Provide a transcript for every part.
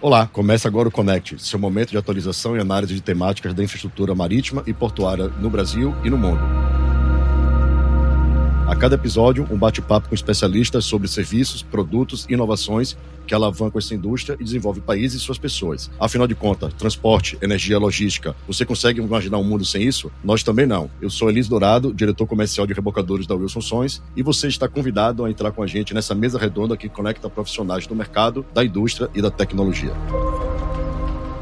Olá, começa agora o Connect, seu momento de atualização e análise de temáticas da infraestrutura marítima e portuária no Brasil e no mundo. A cada episódio, um bate-papo com especialistas sobre serviços, produtos e inovações que alavancam essa indústria e desenvolvem países e suas pessoas. Afinal de contas, transporte, energia, logística, você consegue imaginar um mundo sem isso? Nós também não. Eu sou Elis Dourado, diretor comercial de rebocadores da Wilson Sons, e você está convidado a entrar com a gente nessa mesa redonda que conecta profissionais do mercado, da indústria e da tecnologia.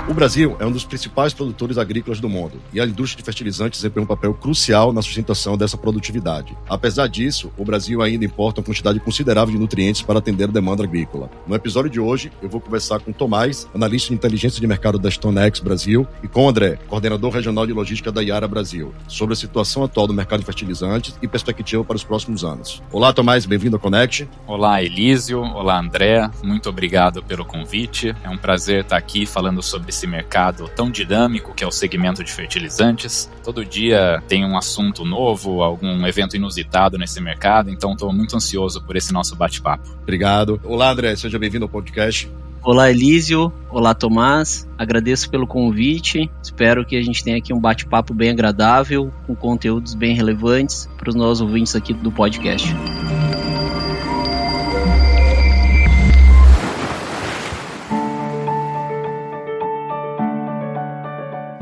O Brasil é um dos principais produtores agrícolas do mundo e a indústria de fertilizantes desempenha um papel crucial na sustentação dessa produtividade. Apesar disso, o Brasil ainda importa uma quantidade considerável de nutrientes para atender a demanda agrícola. No episódio de hoje, eu vou conversar com Tomás, analista de inteligência de mercado da StoneX Brasil, e com André, coordenador regional de logística da Iara Brasil, sobre a situação atual do mercado de fertilizantes e perspectiva para os próximos anos. Olá, Tomás, bem-vindo ao Connect. Olá, Elísio. Olá, André. Muito obrigado pelo convite. É um prazer estar aqui falando sobre esse mercado tão dinâmico que é o segmento de fertilizantes. Todo dia tem um assunto novo, algum evento inusitado nesse mercado, então estou muito ansioso por esse nosso bate-papo. Obrigado. Olá, André, seja bem-vindo ao podcast. Olá, Elísio. Olá, Tomás. Agradeço pelo convite. Espero que a gente tenha aqui um bate-papo bem agradável, com conteúdos bem relevantes para os nossos ouvintes aqui do podcast.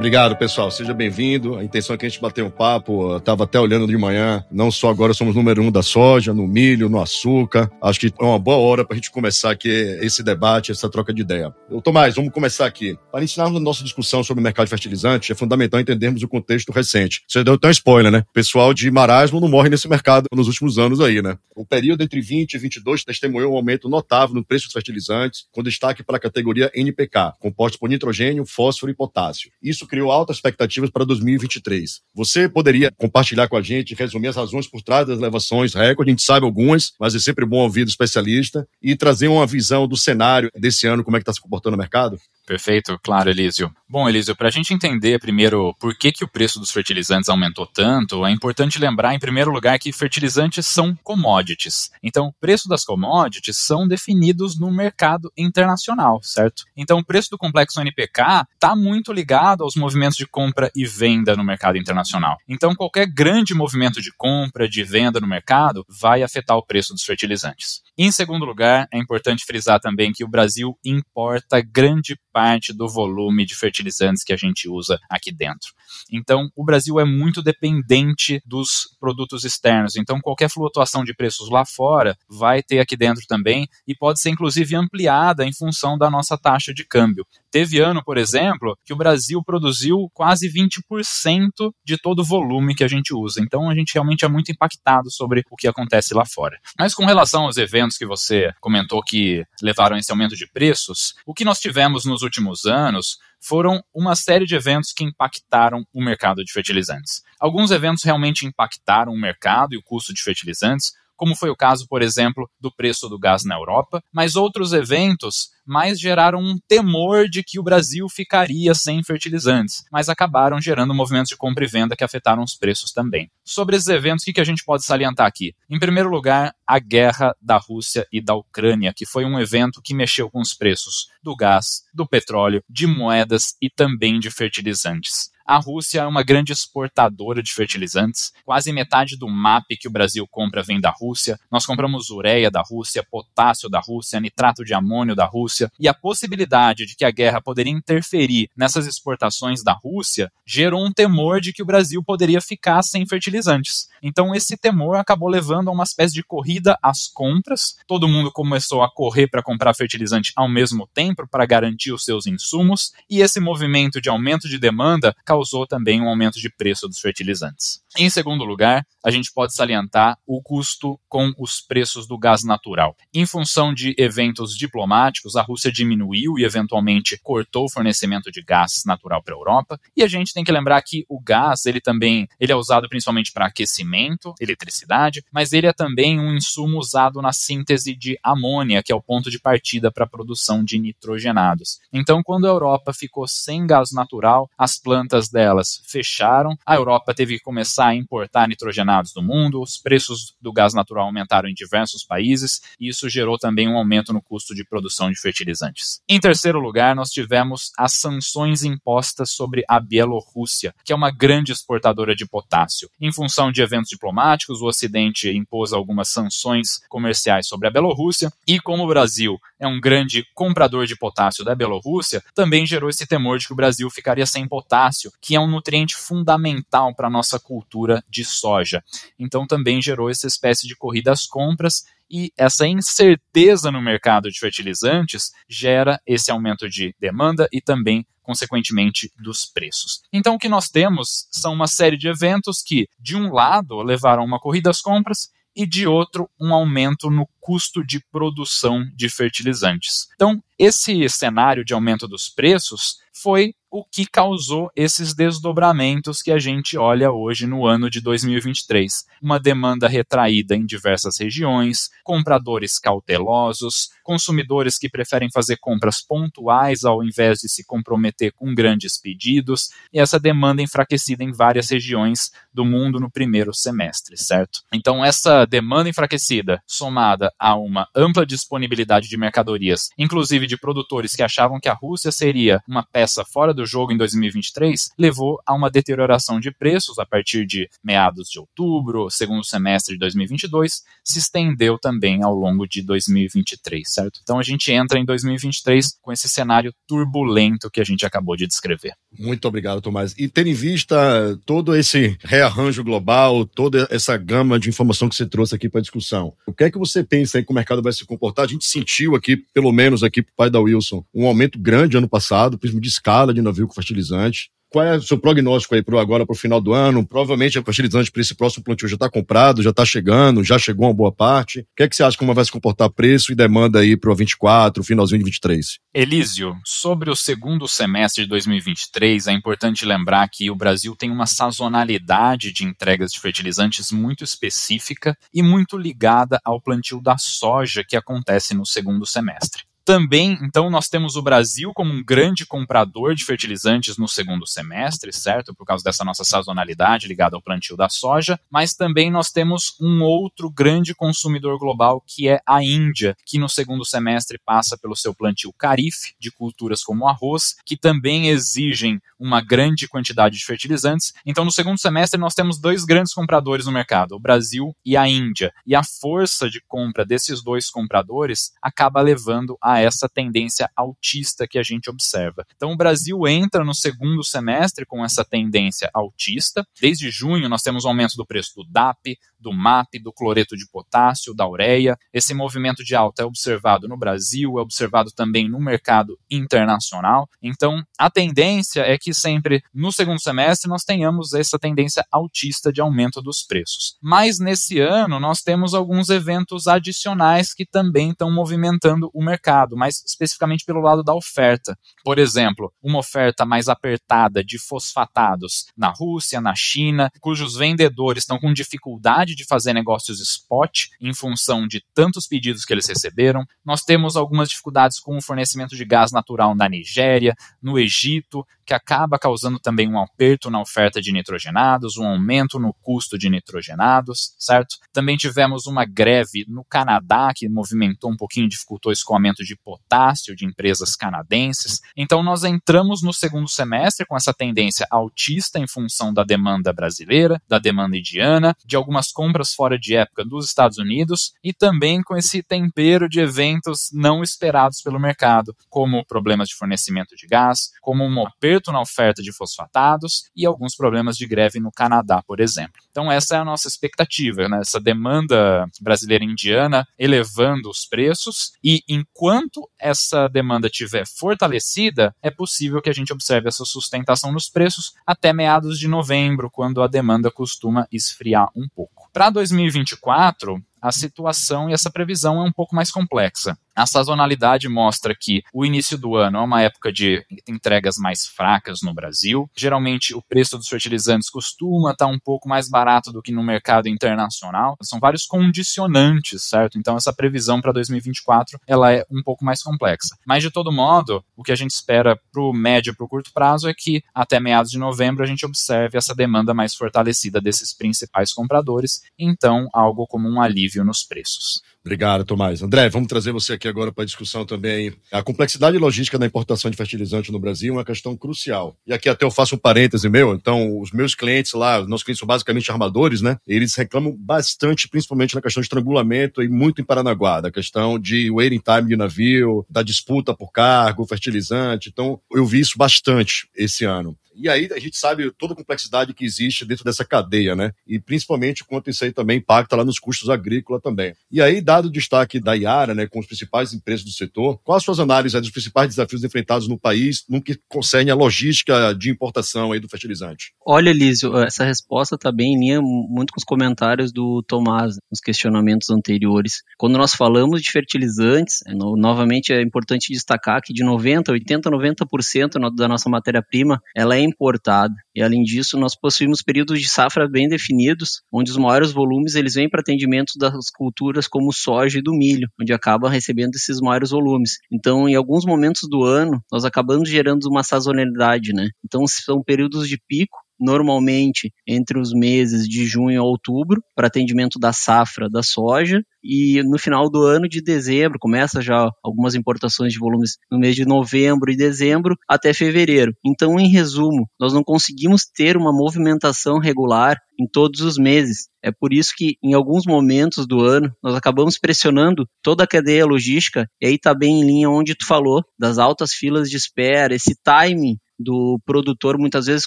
Obrigado, pessoal. Seja bem-vindo. A intenção é que a gente bater um papo. Eu tava até olhando de manhã. Não só agora somos número um da soja, no milho, no açúcar. Acho que é uma boa hora para a gente começar aqui esse debate, essa troca de ideia. Eu, Tomás, vamos começar aqui. Para iniciarmos a nossa discussão sobre o mercado de fertilizantes, é fundamental entendermos o contexto recente. Você deu até um spoiler, né? O pessoal de marasmo não morre nesse mercado nos últimos anos aí, né? O período entre 20 e 22 testemunhou um aumento notável no preço dos fertilizantes, com destaque para a categoria NPK, composto por nitrogênio, fósforo e potássio. Isso criou altas expectativas para 2023. Você poderia compartilhar com a gente, resumir as razões por trás das elevações recorde? A gente sabe algumas, mas é sempre bom ouvir do especialista e trazer uma visão do cenário desse ano, como é que está se comportando o mercado? Perfeito, claro, Elísio. Bom, Elísio, para a gente entender primeiro por que, que o preço dos fertilizantes aumentou tanto, é importante lembrar, em primeiro lugar, que fertilizantes são commodities. Então, o preço das commodities são definidos no mercado internacional, certo? Então, o preço do complexo NPK está muito ligado aos movimentos de compra e venda no mercado internacional. Então, qualquer grande movimento de compra, de venda no mercado, vai afetar o preço dos fertilizantes. Em segundo lugar, é importante frisar também que o Brasil importa grande parte do volume de fertilizantes que a gente usa aqui dentro. Então, o Brasil é muito dependente dos produtos externos. Então, qualquer flutuação de preços lá fora vai ter aqui dentro também e pode ser inclusive ampliada em função da nossa taxa de câmbio. Teve ano, por exemplo, que o Brasil produziu quase 20% de todo o volume que a gente usa. Então, a gente realmente é muito impactado sobre o que acontece lá fora. Mas com relação aos eventos que você comentou que levaram a esse aumento de preços, o que nós tivemos nos últimos anos foram uma série de eventos que impactaram o mercado de fertilizantes. Alguns eventos realmente impactaram o mercado e o custo de fertilizantes, como foi o caso, por exemplo, do preço do gás na Europa, mas outros eventos mais geraram um temor de que o Brasil ficaria sem fertilizantes, mas acabaram gerando movimentos de compra e venda que afetaram os preços também. Sobre esses eventos, o que a gente pode salientar aqui? Em primeiro lugar, a guerra da Rússia e da Ucrânia, que foi um evento que mexeu com os preços do gás, do petróleo, de moedas e também de fertilizantes. A Rússia é uma grande exportadora de fertilizantes. Quase metade do MAP que o Brasil compra vem da Rússia. Nós compramos ureia da Rússia, potássio da Rússia, nitrato de amônio da Rússia. E a possibilidade de que a guerra poderia interferir nessas exportações da Rússia gerou um temor de que o Brasil poderia ficar sem fertilizantes. Então, esse temor acabou levando a uma espécie de corrida às compras. Todo mundo começou a correr para comprar fertilizante ao mesmo tempo para garantir os seus insumos. E esse movimento de aumento de demanda causou também um aumento de preço dos fertilizantes. Em segundo lugar, a gente pode salientar o custo com os preços do gás natural. Em função de eventos diplomáticos, a Rússia diminuiu e eventualmente cortou o fornecimento de gás natural para a Europa. E a gente tem que lembrar que o gás, ele também, ele é usado principalmente para aquecimento, eletricidade, mas ele é também um insumo usado na síntese de amônia, que é o ponto de partida para a produção de nitrogenados. Então, quando a Europa ficou sem gás natural, as plantas muitas delas fecharam. A Europa teve que começar a importar nitrogenados do mundo, os preços do gás natural aumentaram em diversos países e isso gerou também um aumento no custo de produção de fertilizantes. Em terceiro lugar, nós tivemos as sanções impostas sobre a Bielorrússia, que é uma grande exportadora de potássio. Em função de eventos diplomáticos, o Ocidente impôs algumas sanções comerciais sobre a Bielorrússia e como o Brasil é um grande comprador de potássio da Bielorrússia, também gerou esse temor de que o Brasil ficaria sem potássio, que é um nutriente fundamental para a nossa cultura de soja. Então também gerou essa espécie de corrida às compras e essa incerteza no mercado de fertilizantes gera esse aumento de demanda e também consequentemente dos preços. Então o que nós temos são uma série de eventos que de um lado levaram a uma corrida às compras e de outro um aumento no custo de produção de fertilizantes. Então, esse cenário de aumento dos preços foi o que causou esses desdobramentos que a gente olha hoje no ano de 2023. Uma demanda retraída em diversas regiões, compradores cautelosos, consumidores que preferem fazer compras pontuais ao invés de se comprometer com grandes pedidos, e essa demanda enfraquecida em várias regiões do mundo no primeiro semestre, certo? Então, essa demanda enfraquecida, somada a uma ampla disponibilidade de mercadorias, inclusive de produtores que achavam que a Rússia seria uma peça fora do jogo em 2023, levou a uma deterioração de preços a partir de meados de outubro, segundo semestre de 2022, se estendeu também ao longo de 2023, certo? Então a gente entra em 2023 com esse cenário turbulento que a gente acabou de descrever. Muito obrigado, Tomás. E tendo em vista todo esse rearranjo global, toda essa gama de informação que você trouxe aqui para a discussão, o que é que você pensa aí que o mercado vai se comportar? A gente sentiu aqui, pelo menos aqui para o pai da Wilson, um aumento grande ano passado, prisma de escala de navio com fertilizante. Qual é o seu prognóstico aí pro, agora para o final do ano? Provavelmente a fertilizante para esse próximo plantio já está comprado, já está chegando, já chegou uma boa parte. O que é que você acha como vai se comportar preço e demanda aí para o 24, finalzinho de 23? Elísio, sobre o segundo semestre de 2023, é importante lembrar que o Brasil tem uma sazonalidade de entregas de fertilizantes muito específica e muito ligada ao plantio da soja que acontece no segundo semestre. Também, então, nós temos o Brasil como um grande comprador de fertilizantes no segundo semestre, certo? Por causa dessa nossa sazonalidade ligada ao plantio da soja, mas também nós temos um outro grande consumidor global que é a Índia, que no segundo semestre passa pelo seu plantio Carif de culturas como arroz, que também exigem uma grande quantidade de fertilizantes. Então, no segundo semestre, nós temos dois grandes compradores no mercado, o Brasil e a Índia. E a força de compra desses dois compradores acaba levando a essa tendência altista que a gente observa. Então, o Brasil entra no segundo semestre com essa tendência altista. Desde junho, nós temos um aumento do preço do DAP, do MAP, do cloreto de potássio, da ureia. Esse movimento de alta é observado no Brasil, é observado também no mercado internacional. Então, a tendência é que sempre no segundo semestre nós tenhamos essa tendência altista de aumento dos preços. Mas nesse ano nós temos alguns eventos adicionais que também estão movimentando o mercado, mais especificamente pelo lado da oferta. Por exemplo, uma oferta mais apertada de fosfatados na Rússia, na China, cujos vendedores estão com dificuldade de fazer negócios spot em função de tantos pedidos que eles receberam. Nós temos algumas dificuldades com o fornecimento de gás natural na Nigéria, no Egito, que acaba causando também um aperto na oferta de nitrogenados, um aumento no custo de nitrogenados, certo? Também tivemos uma greve no Canadá que movimentou um pouquinho, dificultou o escoamento de potássio de empresas canadenses. Então nós entramos no segundo semestre com essa tendência altista em função da demanda brasileira, da demanda indiana, de algumas compras fora de época dos Estados Unidos e também com esse tempero de eventos não esperados pelo mercado, como problemas de fornecimento de gás, como um aperto na oferta de fosfatados e alguns problemas de greve no Canadá, por exemplo. Então essa é a nossa expectativa, né? essa demanda brasileira indiana elevando os preços e enquanto essa demanda estiver fortalecida, é possível que a gente observe essa sustentação nos preços até meados de novembro, quando a demanda costuma esfriar um pouco. Para 2024, a situação e essa previsão é um pouco mais complexa. A sazonalidade mostra que o início do ano é uma época de entregas mais fracas no Brasil. Geralmente, o preço dos fertilizantes costuma estar um pouco mais barato do que no mercado internacional. São vários condicionantes, certo? Então, essa previsão para 2024 ela é um pouco mais complexa. Mas, de todo modo, o que a gente espera para o médio e para o curto prazo é que até meados de novembro a gente observe essa demanda mais fortalecida desses principais compradores, então algo como um alívio nos preços. Obrigado, Tomás. André, vamos trazer você aqui agora para a discussão também. A complexidade logística da importação de fertilizante no Brasil é uma questão crucial. E aqui até eu faço um parêntese meu. Então, os meus clientes lá, os nossos clientes são basicamente armadores, né? Eles reclamam bastante, principalmente na questão de estrangulamento e muito em Paranaguá, da questão de waiting time de navio, da disputa por cargo, fertilizante. Então, eu vi isso bastante esse ano. E aí a gente sabe toda a complexidade que existe dentro dessa cadeia, né? E principalmente quanto isso aí também impacta lá nos custos agrícolas também. E aí, dado o destaque da Iara, né, com as principais empresas do setor, quais as suas análises dos principais desafios enfrentados no país no que concerne a logística de importação aí do fertilizante? Olha, Lísio, essa resposta está bem em linha muito com os comentários do Tomás, nos questionamentos anteriores. Quando nós falamos de fertilizantes, é, no, novamente é importante destacar que de 90, 80, 90% da nossa matéria-prima, ela é importada. E além disso, nós possuímos períodos de safra bem definidos, onde os maiores volumes eles vêm para atendimento das culturas como soja e do milho, onde acaba recebendo esses maiores volumes. Então, em alguns momentos do ano, nós acabamos gerando uma sazonalidade, né? Então, são períodos de pico normalmente entre os meses de junho a outubro, para atendimento da safra da soja, e no final do ano de dezembro, começa já algumas importações de volumes no mês de novembro e dezembro até fevereiro. Então, em resumo, nós não conseguimos ter uma movimentação regular em todos os meses. É por isso que, em alguns momentos do ano, nós acabamos pressionando toda a cadeia logística, e aí está bem em linha onde tu falou, das altas filas de espera, esse timing do produtor muitas vezes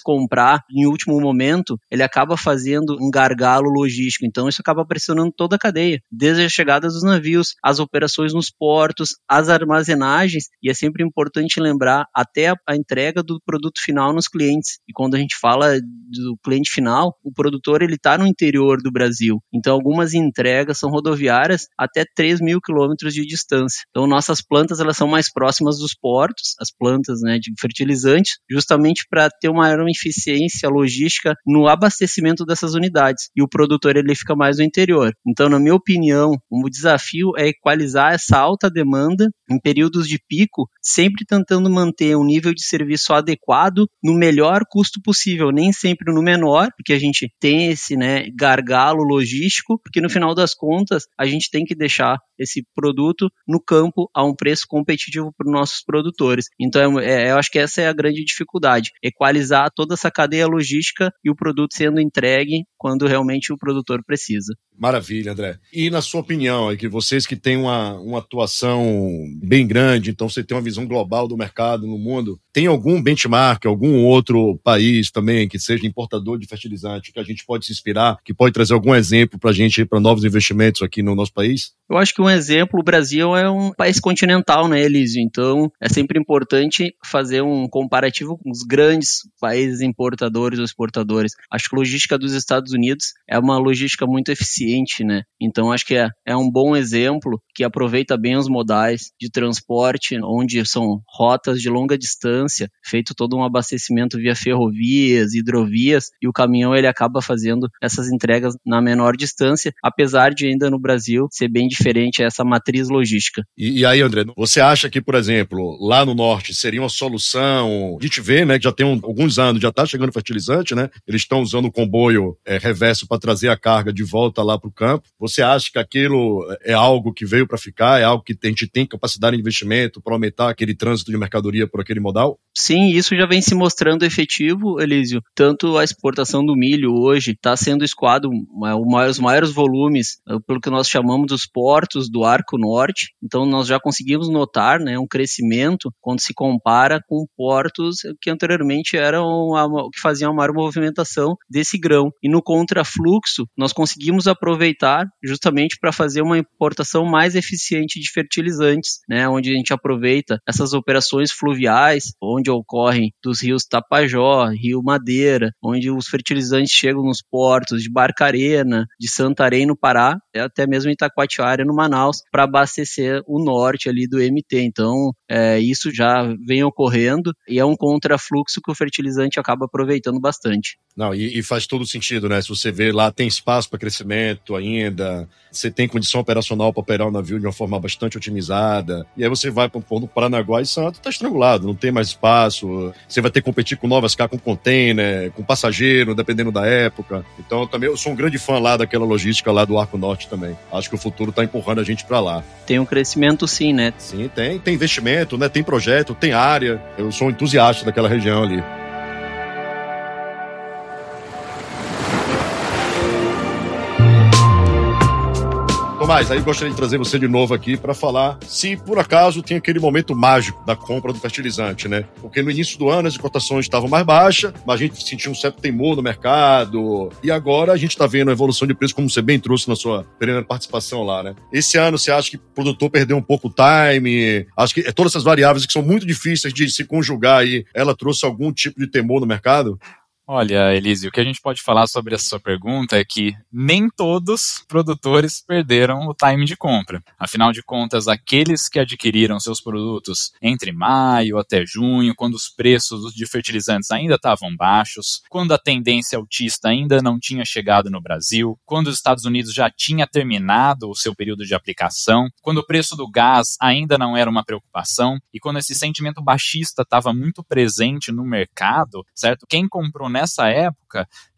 comprar em último momento, ele acaba fazendo um gargalo logístico. Então isso acaba pressionando toda a cadeia, desde a chegada dos navios, as operações nos portos, as armazenagens, e é sempre importante lembrar até a, a entrega do produto final nos clientes. E quando a gente fala do cliente final, o produtor ele está no interior do Brasil. Então algumas entregas são rodoviárias até 3 mil quilômetros de distância. Então nossas plantas elas são mais próximas dos portos, as plantas né, de fertilizantes, justamente para ter uma maior eficiência logística no abastecimento dessas unidades. E o produtor ele fica mais no interior. Então, na minha opinião, o desafio é equalizar essa alta demanda em períodos de pico, sempre tentando manter um nível de serviço adequado no melhor custo possível, nem sempre no menor, porque a gente tem esse né, gargalo logístico, porque no final das contas a gente tem que deixar esse produto no campo a um preço competitivo para os nossos produtores. Então, é, é, eu acho que essa é a grande dificuldade, equalizar toda essa cadeia logística e o produto sendo entregue quando realmente o produtor precisa. Maravilha, André. E na sua opinião, é que vocês que têm uma, uma atuação bem grande, então você tem uma visão global do mercado no mundo, tem algum benchmark, algum outro país também que seja importador de fertilizante que a gente pode se inspirar, que pode trazer algum exemplo para a gente para novos investimentos aqui no nosso país? Eu acho que um exemplo, o Brasil é um país continental, né, Elísio? Então é sempre importante fazer um comparativo com os grandes países importadores ou exportadores. Acho que a logística dos Estados Unidos é uma logística muito eficiente, né? Então acho que é, é um bom exemplo que aproveita bem os modais de transporte, onde são rotas de longa distância, feito todo um abastecimento via ferrovias, hidrovias, e o caminhão ele acaba fazendo essas entregas na menor distância, apesar de ainda no Brasil ser bem diferente essa matriz logística. E, e aí, André, você acha que, por exemplo, lá no norte seria uma solução? A gente vê, né, que já tem um, alguns anos, já está chegando fertilizante, né? Eles estão usando o comboio é, reverso para trazer a carga de volta lá para o campo. Você acha que aquilo é algo que veio para ficar? É algo que a gente tem capacidade de investimento para aumentar aquele trânsito de mercadoria por aquele modal? Sim, isso já vem se mostrando efetivo, Elísio. Tanto a exportação do milho hoje está sendo escoado os maiores volumes, eh, pelo que nós chamamos dos portos do Arco Norte. Então, nós já conseguimos notar né, um crescimento quando se compara com portos que anteriormente eram a, que faziam a maior movimentação desse grão. E no contrafluxo, nós conseguimos aproveitar aproveitar justamente para fazer uma importação mais eficiente de fertilizantes, né, onde a gente aproveita essas operações fluviais, onde ocorrem dos rios Tapajó, Rio Madeira, onde os fertilizantes chegam nos portos de Barcarena, de Santarém no Pará, até mesmo Itacoatiara no Manaus, para abastecer o norte ali do MT. Então, é, isso já vem ocorrendo e é um contrafluxo que o fertilizante acaba aproveitando bastante. Não, e, e faz todo sentido, né? Se você vê lá, tem espaço para crescimento ainda, você tem condição operacional para operar o navio de uma forma bastante otimizada, e aí você vai para o Paranaguá e Santo, tá estrangulado, não tem mais espaço, você vai ter que competir com novas cá, com container, com passageiro, dependendo da época. Então, também eu sou um grande fã lá daquela logística lá do Arco Norte também. Acho que o futuro está empurrando a gente para lá. Tem um crescimento sim, né? Sim, tem. Tem investimento, né? Tem projeto, tem área. Eu sou um entusiasta daquela região ali. Tomás, aí gostaria de trazer você de novo aqui para falar se por acaso tem aquele momento mágico da compra do fertilizante, né? Porque no início do ano as cotações estavam mais baixas, mas a gente sentiu um certo temor no mercado. E agora a gente está vendo a evolução de preço, como você bem trouxe na sua primeira participação lá, né? Esse ano você acha que o produtor perdeu um pouco o time? Acho que é todas essas variáveis que são muito difíceis de se conjugar aí, ela trouxe algum tipo de temor no mercado? Olha, Elise, o que a gente pode falar sobre essa sua pergunta é que nem todos produtores perderam o time de compra. Afinal de contas, aqueles que adquiriram seus produtos entre maio até junho, quando os preços de fertilizantes ainda estavam baixos, quando a tendência altista ainda não tinha chegado no Brasil, quando os Estados Unidos já tinha terminado o seu período de aplicação, quando o preço do gás ainda não era uma preocupação e quando esse sentimento baixista estava muito presente no mercado, certo? Quem comprou nessa época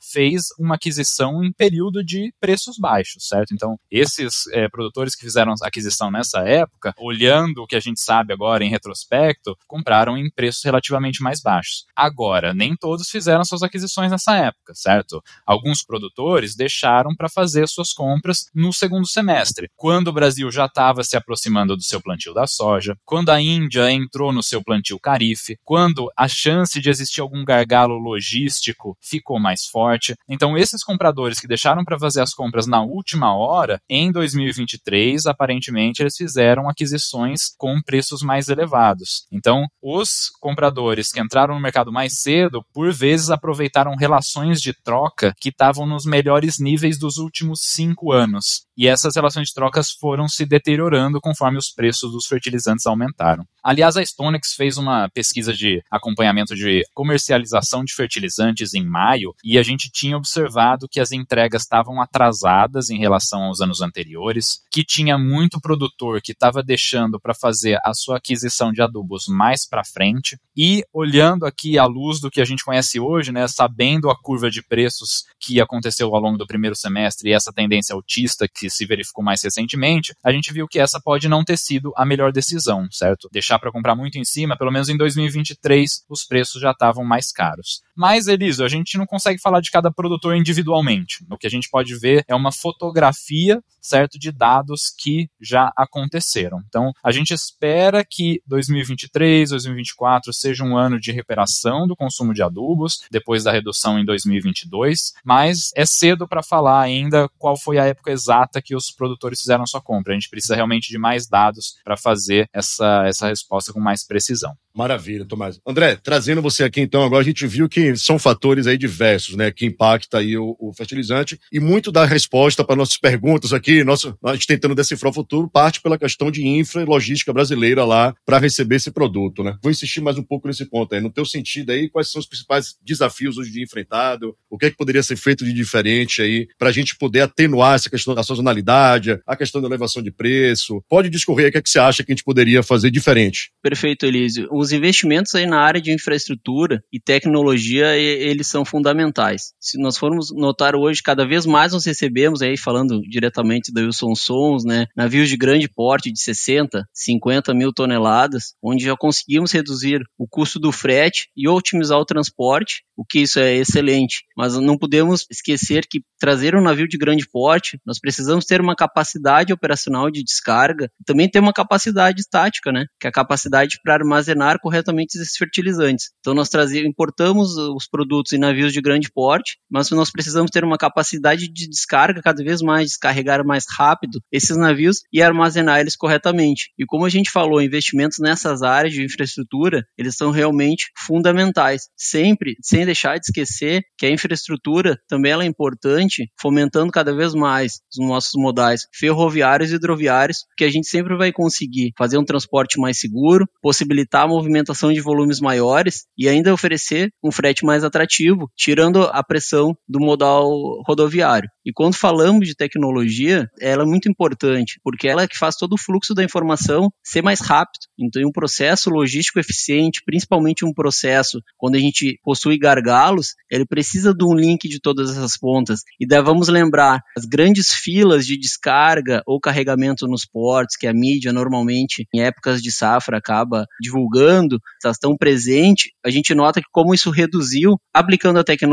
fez uma aquisição em período de preços baixos, certo? Então, esses é, produtores que fizeram aquisição nessa época, olhando o que a gente sabe agora em retrospecto, compraram em preços relativamente mais baixos. Agora, nem todos fizeram suas aquisições nessa época, certo? Alguns produtores deixaram para fazer suas compras no segundo semestre, quando o Brasil já estava se aproximando do seu plantio da soja, quando a Índia entrou no seu plantio carife, quando a chance de existir algum gargalo logístico ficou mais forte. Então, esses compradores que deixaram para fazer as compras na última hora, em 2023, aparentemente, eles fizeram aquisições com preços mais elevados. Então, os compradores que entraram no mercado mais cedo, por vezes aproveitaram relações de troca que estavam nos melhores níveis dos últimos cinco anos. E essas relações de trocas foram se deteriorando conforme os preços dos fertilizantes aumentaram. Aliás, a Stonex fez uma pesquisa de acompanhamento de comercialização de fertilizantes em maio e a gente tinha observado que as entregas estavam atrasadas em relação aos anos anteriores, que tinha muito produtor que estava deixando para fazer a sua aquisição de adubos mais para frente e olhando aqui à luz do que a gente conhece hoje, né, sabendo a curva de preços que aconteceu ao longo do primeiro semestre e essa tendência autista que se verificou mais recentemente, a gente viu que essa pode não ter sido a melhor decisão, certo? Deixar para comprar muito em cima, pelo menos em 2023 os preços já estavam mais caros. Mas, Eliso, a gente não consegue falar de cada produtor individualmente. O que a gente pode ver é uma fotografia, certo, de dados que já aconteceram. Então, a gente espera que 2023, 2024 seja um ano de recuperação do consumo de adubos, depois da redução em 2022, mas é cedo para falar ainda qual foi a época exata que os produtores fizeram sua compra. A gente precisa realmente de mais dados para fazer essa, essa resposta com mais precisão. Maravilha, Tomás. André, trazendo você aqui então, agora a gente viu que são fatores aí diversos, né, que impacta aí o, o fertilizante e muito da resposta para nossas perguntas aqui, nosso, a gente tentando decifrar o futuro, parte pela questão de infra e logística brasileira lá para receber esse produto, né? Vou insistir mais um pouco nesse ponto aí. No teu sentido aí, quais são os principais desafios hoje de enfrentado? O que é que poderia ser feito de diferente aí para a gente poder atenuar essa questão da sazonalidade, a questão da elevação de preço? Pode discorrer o que é que você acha que a gente poderia fazer diferente? Perfeito, Elísio os investimentos aí na área de infraestrutura e tecnologia, eles são fundamentais. Se nós formos notar hoje, cada vez mais nós recebemos, aí falando diretamente da Wilson Sons, né? Navios de grande porte de 60, 50 mil toneladas, onde já conseguimos reduzir o custo do frete e otimizar o transporte, o que isso é excelente. Mas não podemos esquecer que trazer um navio de grande porte, nós precisamos ter uma capacidade operacional de descarga, também ter uma capacidade estática, né? Que é a capacidade para armazenar corretamente esses fertilizantes. Então nós trazemos, importamos os produtos em navios de grande porte, mas nós precisamos ter uma capacidade de descarga cada vez mais, descarregar mais rápido esses navios e armazenar eles corretamente. E como a gente falou, investimentos nessas áreas de infraestrutura, eles são realmente fundamentais. Sempre, sem deixar de esquecer que a infraestrutura também ela é importante, fomentando cada vez mais os nossos modais ferroviários e hidroviários, que a gente sempre vai conseguir fazer um transporte mais seguro, possibilitar a movimentação de volumes maiores e ainda oferecer um frete mais atrativo, tirando a pressão do modal rodoviário. E quando falamos de tecnologia, ela é muito importante, porque ela é que faz todo o fluxo da informação ser mais rápido. Então, um processo logístico eficiente, principalmente um processo quando a gente possui gargalos, ele precisa de um link de todas essas pontas. E daí vamos lembrar as grandes filas de descarga ou carregamento nos portos, que a mídia normalmente, em épocas de safra, acaba divulgando, elas estão presentes, a gente nota que como isso reduziu aplicando a tecnologia.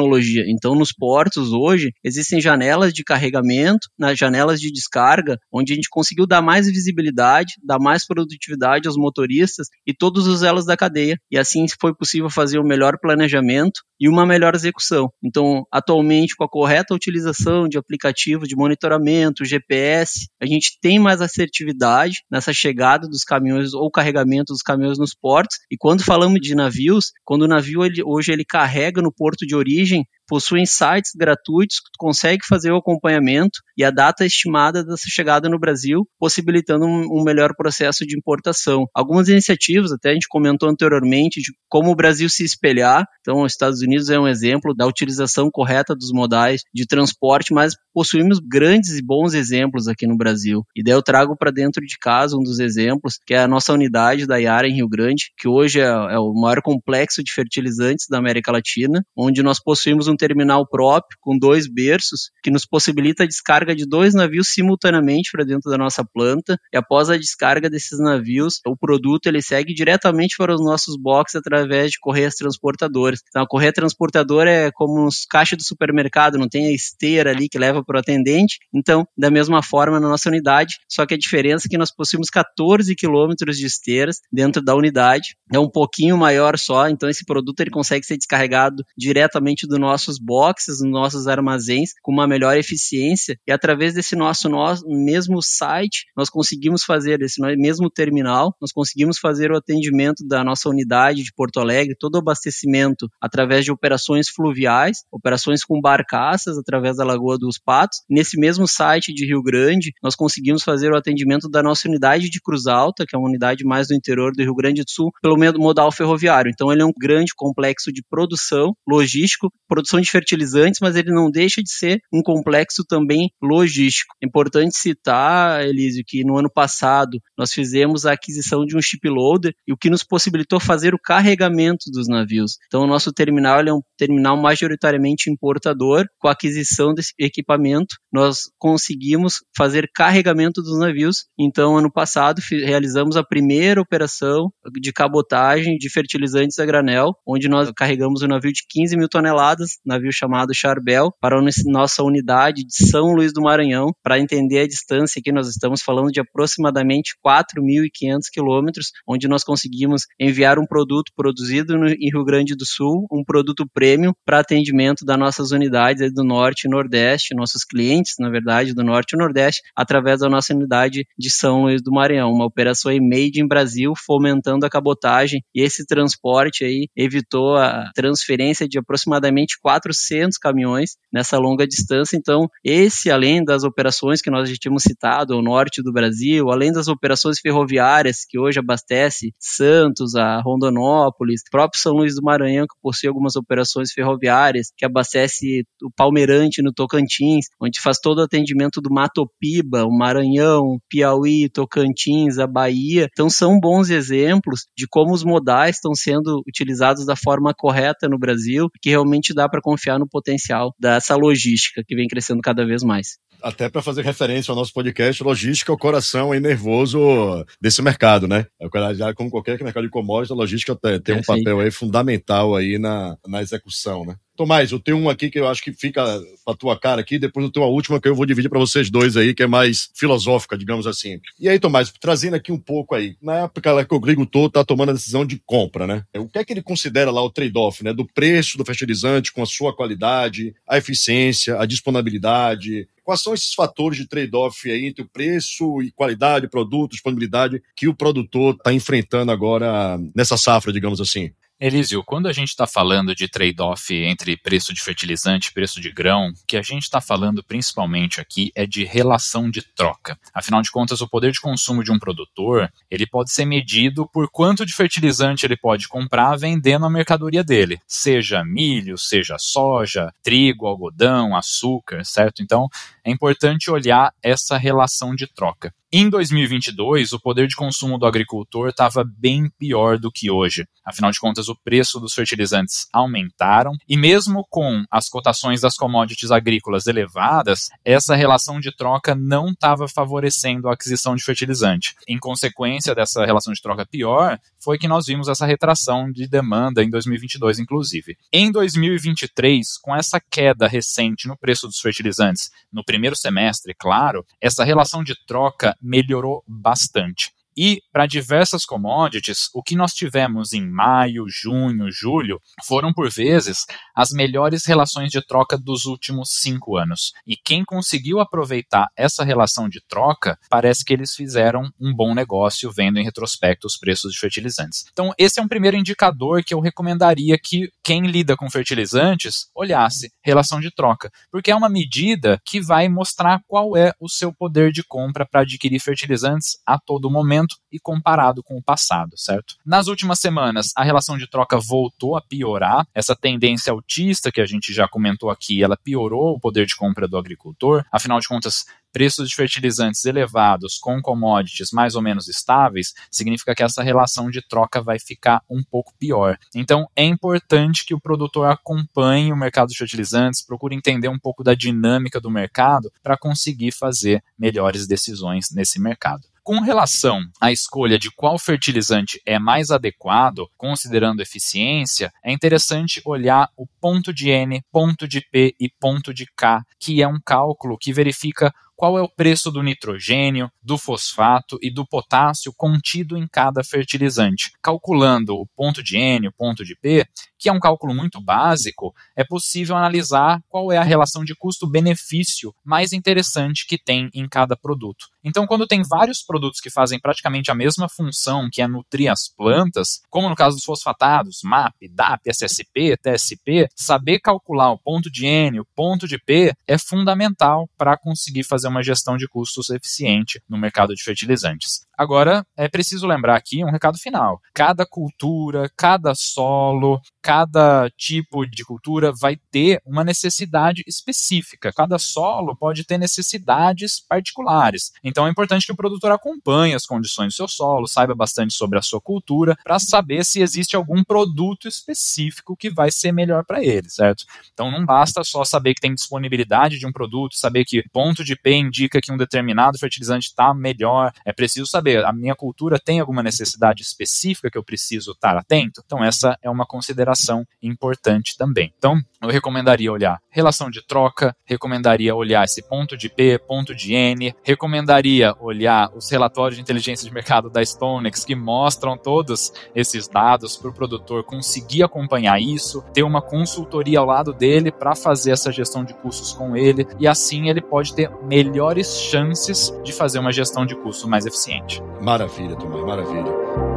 Então, nos portos hoje, existem janelas de carregamento, nas janelas de descarga, onde a gente conseguiu dar mais visibilidade, dar mais produtividade aos motoristas e todos os elos da cadeia. E assim foi possível fazer um melhor planejamento e uma melhor execução. Então, atualmente, com a correta utilização de aplicativos de monitoramento, GPS, a gente tem mais assertividade nessa chegada dos caminhões ou carregamento dos caminhões nos portos. E quando falamos de navios, quando o navio ele, hoje ele carrega no porto de origem, origem possuem sites gratuitos que tu consegue fazer o acompanhamento e a data estimada dessa chegada no Brasil, possibilitando um, um, melhor processo de importação. Algumas iniciativas, até a gente comentou anteriormente, de como o Brasil se espelhar. Então, os Estados Unidos é um exemplo da utilização correta dos modais de transporte, mas possuímos grandes e bons exemplos aqui no Brasil. E daí eu trago para dentro de casa um dos exemplos, que é a nossa unidade da Iara em Rio Grande, que hoje é, é o maior complexo de fertilizantes da América Latina, onde nós possuímos um terminal próprio com dois berços que nos possibilita a descarga de dois navios simultaneamente para dentro da nossa planta e após a descarga desses navios, o produto ele segue diretamente para os nossos boxes através de correias transportadoras. Então a correia transportadora é como uns caixas do supermercado, não tem a esteira ali que leva para o atendente. Então, da mesma forma na nossa unidade, só que a diferença é que nós possuímos 14 quilômetros de esteiras dentro da unidade. É um pouquinho maior só, então esse produto ele consegue ser descarregado diretamente do nosso nossos boxes, nos nossos armazéns com uma melhor eficiência e através desse nosso, nosso mesmo site nós conseguimos fazer esse mesmo terminal, nós conseguimos fazer o atendimento da nossa unidade de Porto Alegre, todo o abastecimento através de operações fluviais, operações com barcaças através da Lagoa dos Patos. Nesse mesmo site de Rio Grande, nós conseguimos fazer o atendimento da nossa unidade de Cruz Alta, que é uma unidade mais do interior do Rio Grande do Sul, pelo modal ferroviário. Então ele é um grande complexo de produção, logístico, produção de fertilizantes, mas ele não deixa de ser um complexo também logístico. É importante citar, Elísio, que no ano passado nós fizemos a aquisição de um shiploader e o que nos possibilitou fazer o carregamento dos navios. Então, o nosso terminal é um terminal majoritariamente importador. Com a aquisição desse equipamento, nós conseguimos fazer carregamento dos navios. Então, ano passado, realizamos a primeira operação de cabotagem de fertilizantes a granel, onde nós carregamos um navio de 15 mil toneladas navio chamado Charbel para nossa unidade de São Luís do Maranhão, para entender a distância que nós estamos falando de aproximadamente 4.500 quilômetros, onde nós conseguimos enviar um produto produzido no, em Rio Grande do Sul, um produto premium para atendimento das nossas unidades do Norte e Nordeste, nossos clientes, na verdade, do Norte e Nordeste, através da nossa unidade de São Luís do Maranhão, uma operação made em Brasil, fomentando a cabotagem e esse transporte aí evitou a transferência de aproximadamente 4 400 caminhões nessa longa distância. Então, esse, além das operações que nós já tínhamos citado, ao norte do Brasil, além das operações ferroviárias que hoje abastece Santos, a Rondonópolis, próprio São Luís do Maranhão, que possui algumas operações ferroviárias, que abastece o Palmeirante no Tocantins, onde faz todo o atendimento do Matopiba, o Maranhão, Piauí, Tocantins, a Bahia. Então, são bons exemplos de como os modais estão sendo utilizados da forma correta no Brasil, que realmente dá para confiar no potencial dessa logística que vem crescendo cada vez mais. Até para fazer referência ao nosso podcast, logística é o coração e nervoso desse mercado, né? É como qualquer mercado de commodities, a logística tem um papel aí fundamental aí na, na execução, né? Tomás, eu tenho um aqui que eu acho que fica pra tua cara aqui, depois eu tenho uma última que eu vou dividir para vocês dois aí, que é mais filosófica, digamos assim. E aí, Tomás, trazendo aqui um pouco aí, na época que o agricultor tá tomando a decisão de compra, né? O que é que ele considera lá o trade-off, né? Do preço do fertilizante com a sua qualidade, a eficiência, a disponibilidade, Quais são esses fatores de trade-off aí entre o preço e qualidade, produto, disponibilidade que o produtor está enfrentando agora nessa safra, digamos assim? Elísio, quando a gente está falando de trade-off entre preço de fertilizante e preço de grão, o que a gente está falando principalmente aqui é de relação de troca. Afinal de contas, o poder de consumo de um produtor ele pode ser medido por quanto de fertilizante ele pode comprar vendendo a mercadoria dele, seja milho, seja soja, trigo, algodão, açúcar, certo? Então, é importante olhar essa relação de troca. Em 2022, o poder de consumo do agricultor estava bem pior do que hoje. Afinal de contas, o preço dos fertilizantes aumentaram e mesmo com as cotações das commodities agrícolas elevadas, essa relação de troca não estava favorecendo a aquisição de fertilizante. Em consequência dessa relação de troca pior, foi que nós vimos essa retração de demanda em 2022, inclusive. Em 2023, com essa queda recente no preço dos fertilizantes no primeiro semestre, claro, essa relação de troca melhorou bastante. E para diversas commodities, o que nós tivemos em maio, junho, julho foram, por vezes, as melhores relações de troca dos últimos cinco anos. E quem conseguiu aproveitar essa relação de troca, parece que eles fizeram um bom negócio vendo em retrospecto os preços de fertilizantes. Então, esse é um primeiro indicador que eu recomendaria que quem lida com fertilizantes olhasse relação de troca, porque é uma medida que vai mostrar qual é o seu poder de compra para adquirir fertilizantes a todo momento e comparado com o passado, certo? Nas últimas semanas, a relação de troca voltou a piorar. Essa tendência altista que a gente já comentou aqui, ela piorou o poder de compra do agricultor. Afinal de contas, preços de fertilizantes elevados com commodities mais ou menos estáveis, significa que essa relação de troca vai ficar um pouco pior. Então, é importante que o produtor acompanhe o mercado de fertilizantes, procure entender um pouco da dinâmica do mercado para conseguir fazer melhores decisões nesse mercado. Com relação à escolha de qual fertilizante é mais adequado, considerando eficiência, é interessante olhar o ponto de N, ponto de P e ponto de K, que é um cálculo que verifica qual é o preço do nitrogênio, do fosfato e do potássio contido em cada fertilizante. Calculando o ponto de N, o ponto de P, que é um cálculo muito básico, é possível analisar qual é a relação de custo-benefício mais interessante que tem em cada produto. Então, quando tem vários produtos que fazem praticamente a mesma função, que é nutrir as plantas, como no caso dos fosfatados, MAP, DAP, SSP, TSP, saber calcular o ponto de N, o ponto de P é fundamental para conseguir fazer uma gestão de custos eficiente no mercado de fertilizantes. Agora, é preciso lembrar aqui um recado final. Cada cultura, cada solo, cada tipo de cultura vai ter uma necessidade específica. Cada solo pode ter necessidades particulares. Então é importante que o produtor acompanhe as condições do seu solo, saiba bastante sobre a sua cultura, para saber se existe algum produto específico que vai ser melhor para ele, certo? Então não basta só saber que tem disponibilidade de um produto, saber que ponto de P indica que um determinado fertilizante está melhor. É preciso saber saber, a minha cultura tem alguma necessidade específica que eu preciso estar atento? Então, essa é uma consideração importante também. Então, eu recomendaria olhar relação de troca, recomendaria olhar esse ponto de P, ponto de N, recomendaria olhar os relatórios de inteligência de mercado da StoneX que mostram todos esses dados para o produtor conseguir acompanhar isso, ter uma consultoria ao lado dele para fazer essa gestão de custos com ele e assim ele pode ter melhores chances de fazer uma gestão de custos mais eficiente. Maravilha, Tomás, maravilha.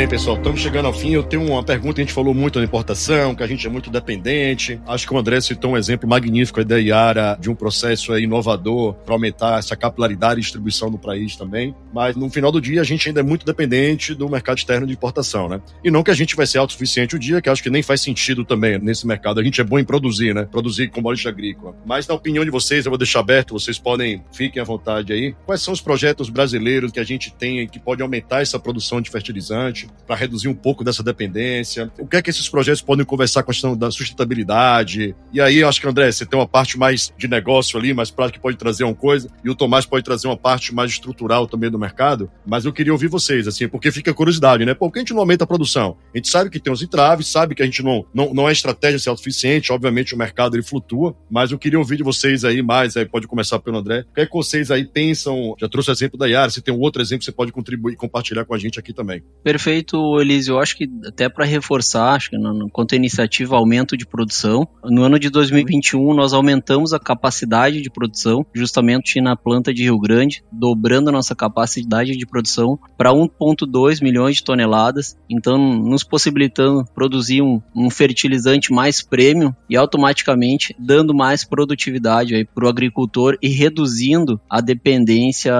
Bem, pessoal, estamos chegando ao fim. Eu tenho uma pergunta. A gente falou muito da importação, que a gente é muito dependente. Acho que o André citou um exemplo magnífico da Iara, de um processo inovador para aumentar essa capilaridade e distribuição no país também. Mas no final do dia, a gente ainda é muito dependente do mercado externo de importação, né? E não que a gente vai ser autossuficiente o dia, que acho que nem faz sentido também nesse mercado. A gente é bom em produzir, né? Produzir commodity agrícola. Mas na opinião de vocês, eu vou deixar aberto, vocês podem, fiquem à vontade aí. Quais são os projetos brasileiros que a gente tem que pode aumentar essa produção de fertilizante? Para reduzir um pouco dessa dependência? O que é que esses projetos podem conversar com a questão da sustentabilidade? E aí, eu acho que, André, você tem uma parte mais de negócio ali, mais prática, que pode trazer uma coisa, e o Tomás pode trazer uma parte mais estrutural também do mercado. Mas eu queria ouvir vocês, assim, porque fica curiosidade, né? Por que a gente não aumenta a produção? A gente sabe que tem os entraves, sabe que a gente não, não, não é estratégia ser autossuficiente, obviamente o mercado ele flutua, mas eu queria ouvir de vocês aí mais, aí pode começar pelo André. O que é que vocês aí pensam? Já trouxe o exemplo da Yara, se tem um outro exemplo, você pode contribuir e compartilhar com a gente aqui também. Perfeito, Elise. Eu acho que até para reforçar, acho que no, quanto à iniciativa aumento de produção, no ano de 2021 nós aumentamos a capacidade de produção, justamente na planta de Rio Grande, dobrando a nossa capacidade de produção para 1,2 milhões de toneladas, então nos possibilitando produzir um, um fertilizante mais premium e automaticamente dando mais produtividade para o agricultor e reduzindo a dependência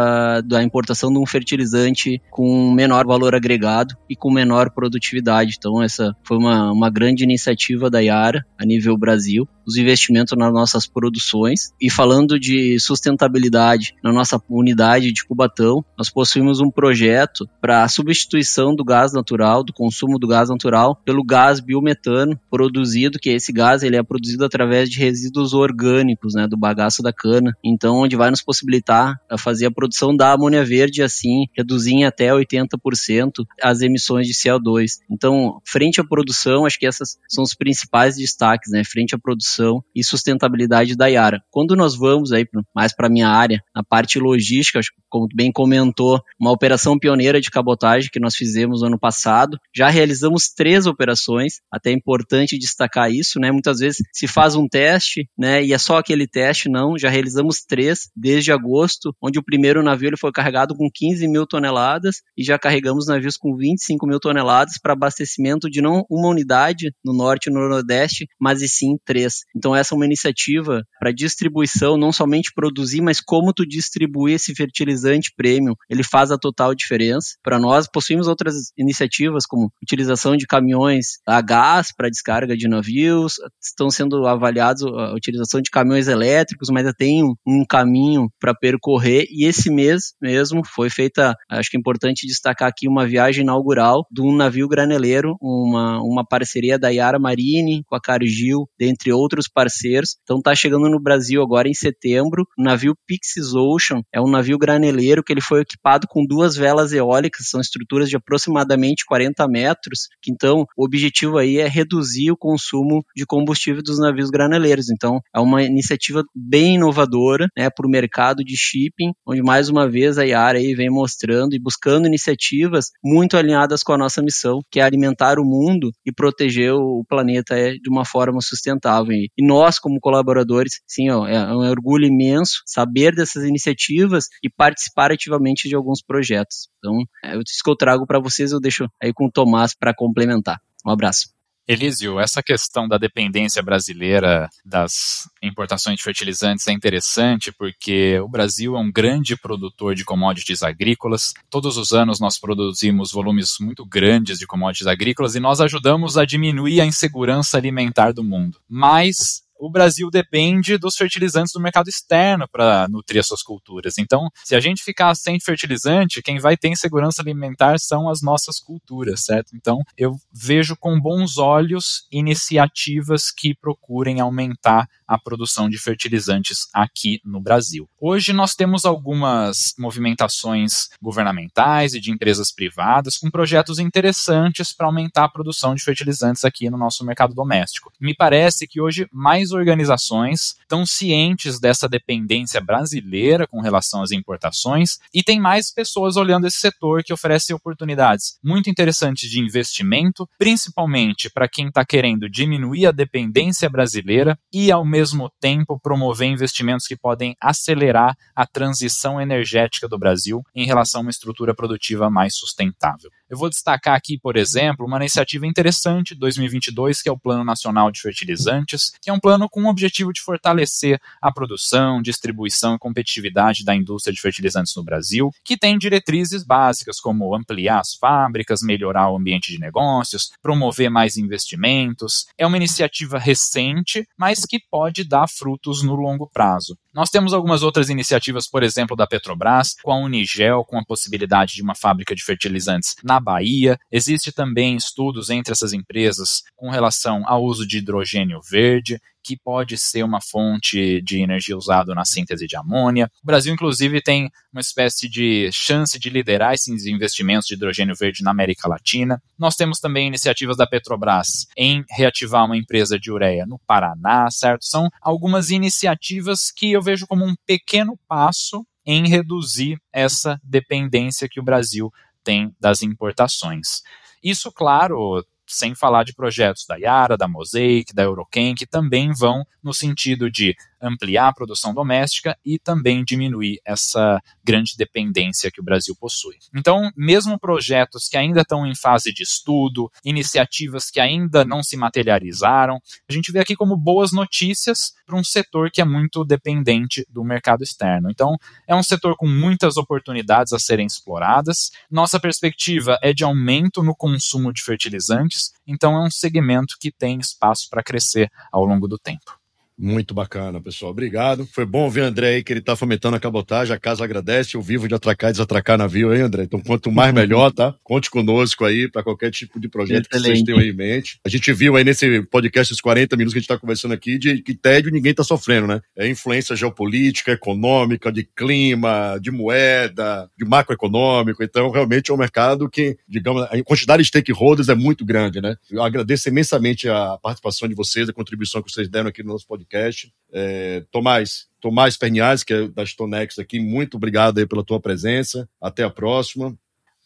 da importação de um fertilizante com menor valor agregado e com menor produtividade. Então, essa foi uma, uma grande iniciativa da Yara a nível Brasil os investimentos nas nossas produções. E falando de sustentabilidade na nossa unidade de Cubatão, nós possuímos um projeto para a substituição do gás natural, do consumo do gás natural, pelo gás biometano produzido, que esse gás ele é produzido através de resíduos orgânicos, né, do bagaço da cana. Então, onde vai nos possibilitar a fazer a produção da amônia verde, assim, reduzir em até 80% as emissões de CO2. Então, frente à produção, acho que essas são os principais destaques, né, frente à produção e sustentabilidade da Yara. Quando nós vamos aí mais para minha área, na parte logística, como bem comentou, uma operação pioneira de cabotagem que nós fizemos no ano passado, já realizamos três operações, até é importante destacar isso, né? Muitas vezes se faz um teste, né, e é só aquele teste, não, já realizamos três desde agosto, onde o primeiro navio ele foi carregado com 15 mil toneladas e já carregamos navios com 25 mil toneladas para abastecimento de não uma unidade no norte e no nordeste, mas e sim três. Então essa é uma iniciativa para distribuição, não somente produzir, mas como tu distribuir esse fertilizante premium, ele faz a total diferença. Para nós possuímos outras iniciativas como utilização de caminhões a gás para descarga de navios, estão sendo avaliados a utilização de caminhões elétricos, mas ainda tem um caminho para percorrer e esse mês mesmo foi feita, acho que é importante destacar aqui uma viagem inaugural de um navio graneleiro, uma, uma parceria da Yara Marine com a Cargill, dentre outros outros parceiros. Então está chegando no Brasil agora em setembro, o navio Pixis Ocean, é um navio graneleiro que ele foi equipado com duas velas eólicas, são estruturas de aproximadamente 40 metros, que então o objetivo aí é reduzir o consumo de combustível dos navios graneleiros. Então é uma iniciativa bem inovadora né, para o mercado de shipping, onde mais uma vez a Yara aí vem mostrando e buscando iniciativas muito alinhadas com a nossa missão, que é alimentar o mundo e proteger o planeta é, de uma forma sustentável. E nós, como colaboradores, sim, ó, é um orgulho imenso saber dessas iniciativas e participar ativamente de alguns projetos. Então, é isso que eu trago para vocês, eu deixo aí com o Tomás para complementar. Um abraço. Elísio, essa questão da dependência brasileira das importações de fertilizantes é interessante porque o Brasil é um grande produtor de commodities agrícolas. Todos os anos nós produzimos volumes muito grandes de commodities agrícolas e nós ajudamos a diminuir a insegurança alimentar do mundo. Mas o Brasil depende dos fertilizantes do mercado externo para nutrir as suas culturas. Então, se a gente ficar sem fertilizante, quem vai ter insegurança alimentar são as nossas culturas, certo? Então, eu vejo com bons olhos iniciativas que procurem aumentar a produção de fertilizantes aqui no Brasil. Hoje nós temos algumas movimentações governamentais e de empresas privadas com projetos interessantes para aumentar a produção de fertilizantes aqui no nosso mercado doméstico. Me parece que hoje mais organizações estão cientes dessa dependência brasileira com relação às importações e tem mais pessoas olhando esse setor que oferece oportunidades muito interessantes de investimento, principalmente para quem está querendo diminuir a dependência brasileira e ao mesmo mesmo tempo promover investimentos que podem acelerar a transição energética do Brasil em relação a uma estrutura produtiva mais sustentável. Eu vou destacar aqui, por exemplo, uma iniciativa interessante de 2022, que é o Plano Nacional de Fertilizantes, que é um plano com o objetivo de fortalecer a produção, distribuição e competitividade da indústria de fertilizantes no Brasil, que tem diretrizes básicas como ampliar as fábricas, melhorar o ambiente de negócios, promover mais investimentos. É uma iniciativa recente, mas que pode dar frutos no longo prazo. Nós temos algumas outras iniciativas, por exemplo, da Petrobras, com a Unigel, com a possibilidade de uma fábrica de fertilizantes na Bahia. Existe também estudos entre essas empresas com relação ao uso de hidrogênio verde que pode ser uma fonte de energia usada na síntese de amônia. O Brasil, inclusive, tem uma espécie de chance de liderar esses investimentos de hidrogênio verde na América Latina. Nós temos também iniciativas da Petrobras em reativar uma empresa de ureia no Paraná, certo? São algumas iniciativas que eu vejo como um pequeno passo em reduzir essa dependência que o Brasil tem das importações. Isso, claro, sem falar de projetos da Yara, da Mosaic, da Euroken, que também vão no sentido de ampliar a produção doméstica e também diminuir essa grande dependência que o Brasil possui. Então, mesmo projetos que ainda estão em fase de estudo, iniciativas que ainda não se materializaram, a gente vê aqui como boas notícias para um setor que é muito dependente do mercado externo. Então, é um setor com muitas oportunidades a serem exploradas. Nossa perspectiva é de aumento no consumo de fertilizantes, então é um segmento que tem espaço para crescer ao longo do tempo. Muito bacana, pessoal. Obrigado. Foi bom ver o André aí que ele tá fomentando a cabotagem. A casa agradece. Eu vivo de atracar e desatracar navio aí, André. Então, quanto mais melhor, tá? Conte conosco aí para qualquer tipo de projeto Excelente. que vocês tenham aí em mente. A gente viu aí nesse podcast, os 40 minutos que a gente tá conversando aqui, de que tédio ninguém tá sofrendo, né? É influência geopolítica, econômica, de clima, de moeda, de macroeconômico. Então, realmente é um mercado que, digamos, a quantidade de stakeholders é muito grande, né? Eu agradeço imensamente a participação de vocês, a contribuição que vocês deram aqui no nosso podcast podcast. É, Tomás, Tomás que é da Stonex aqui, muito obrigado aí pela tua presença. Até a próxima.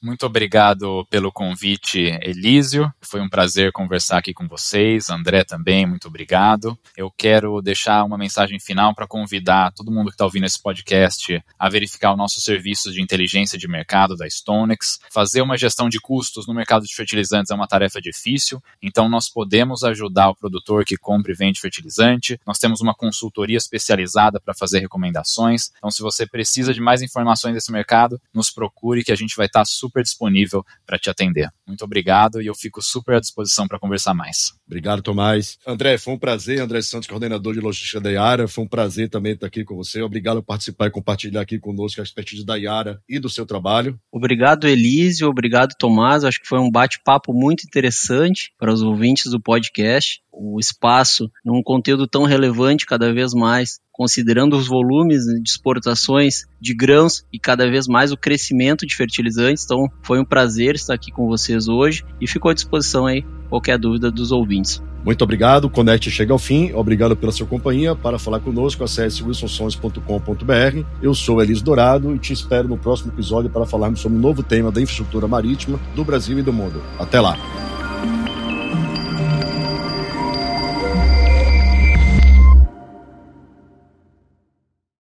Muito obrigado pelo convite, Elísio. Foi um prazer conversar aqui com vocês. André também, muito obrigado. Eu quero deixar uma mensagem final para convidar todo mundo que está ouvindo esse podcast a verificar o nosso serviço de inteligência de mercado da Stonex. Fazer uma gestão de custos no mercado de fertilizantes é uma tarefa difícil, então nós podemos ajudar o produtor que compra e vende fertilizante. Nós temos uma consultoria especializada para fazer recomendações. Então, se você precisa de mais informações desse mercado, nos procure que a gente vai estar super super disponível para te atender. Muito obrigado e eu fico super à disposição para conversar mais. Obrigado, Tomás. André, foi um prazer. André Santos, coordenador de logística da Iara. Foi um prazer também estar aqui com você. Obrigado por participar e compartilhar aqui conosco a expertise da Iara e do seu trabalho. Obrigado, Elísio. Obrigado, Tomás. Acho que foi um bate-papo muito interessante para os ouvintes do podcast. O espaço num conteúdo tão relevante cada vez mais considerando os volumes de exportações de grãos e cada vez mais o crescimento de fertilizantes. Então, foi um prazer estar aqui com vocês hoje e ficou à disposição aí qualquer dúvida dos ouvintes. Muito obrigado, o Connect chega ao fim. Obrigado pela sua companhia. Para falar conosco, acesse wilsonsons.com.br. Eu sou Elis Dourado e te espero no próximo episódio para falarmos sobre um novo tema da infraestrutura marítima do Brasil e do mundo. Até lá!